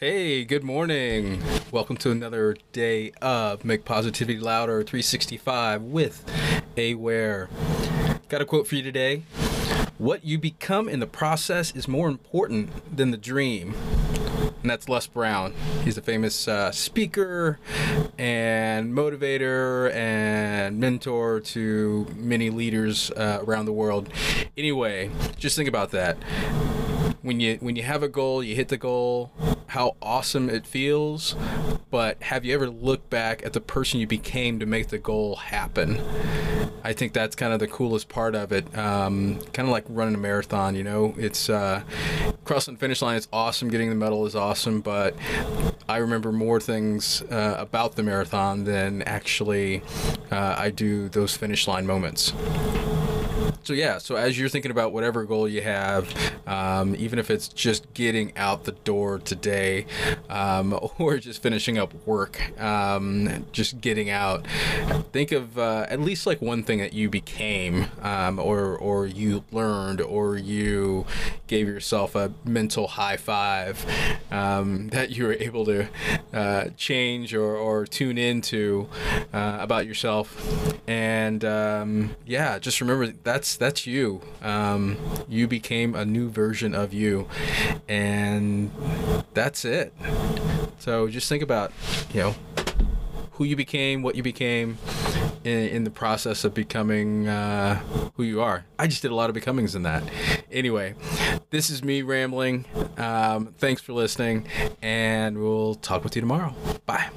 Hey, good morning. Welcome to another day of Make Positivity Louder 365 with A. Ware. Got a quote for you today. What you become in the process is more important than the dream. And that's Les Brown. He's a famous uh, speaker and motivator and mentor to many leaders uh, around the world. Anyway, just think about that when you when you have a goal, you hit the goal, how awesome it feels. But have you ever looked back at the person you became to make the goal happen? I think that's kind of the coolest part of it. Um, kind of like running a marathon, you know. It's uh, crossing the finish line. It's awesome. Getting the medal is awesome, but I remember more things uh, about the marathon than actually uh, I do those finish line moments so yeah so as you're thinking about whatever goal you have um, even if it's just getting out the door today um, or just finishing up work um, just getting out think of uh, at least like one thing that you became um, or or you learned or you gave yourself a mental high five um, that you were able to uh, change or, or tune into uh, about yourself. And um, yeah just remember that's that's you. Um, you became a new version of you, and that's it. So just think about, you know, who you became, what you became in, in the process of becoming uh, who you are. I just did a lot of becomings in that. Anyway, this is me rambling. Um, thanks for listening, and we'll talk with you tomorrow. Bye.